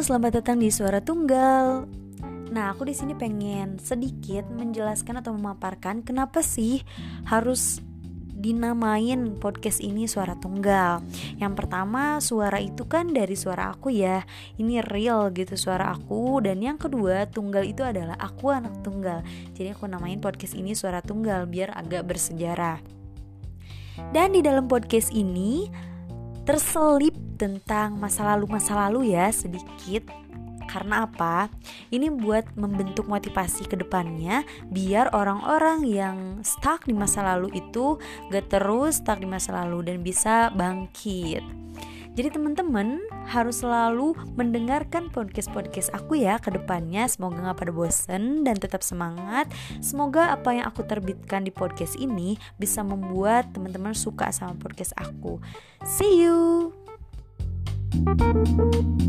selamat datang di Suara Tunggal. Nah, aku di sini pengen sedikit menjelaskan atau memaparkan kenapa sih harus dinamain podcast ini suara tunggal. Yang pertama, suara itu kan dari suara aku ya. Ini real gitu suara aku dan yang kedua, tunggal itu adalah aku anak tunggal. Jadi aku namain podcast ini suara tunggal biar agak bersejarah. Dan di dalam podcast ini terselip tentang masa lalu-masa lalu ya sedikit karena apa? Ini buat membentuk motivasi ke depannya biar orang-orang yang stuck di masa lalu itu gak terus stuck di masa lalu dan bisa bangkit. Jadi teman-teman harus selalu mendengarkan podcast-podcast aku ya ke depannya. Semoga gak pada bosen dan tetap semangat. Semoga apa yang aku terbitkan di podcast ini bisa membuat teman-teman suka sama podcast aku. See you. Thank you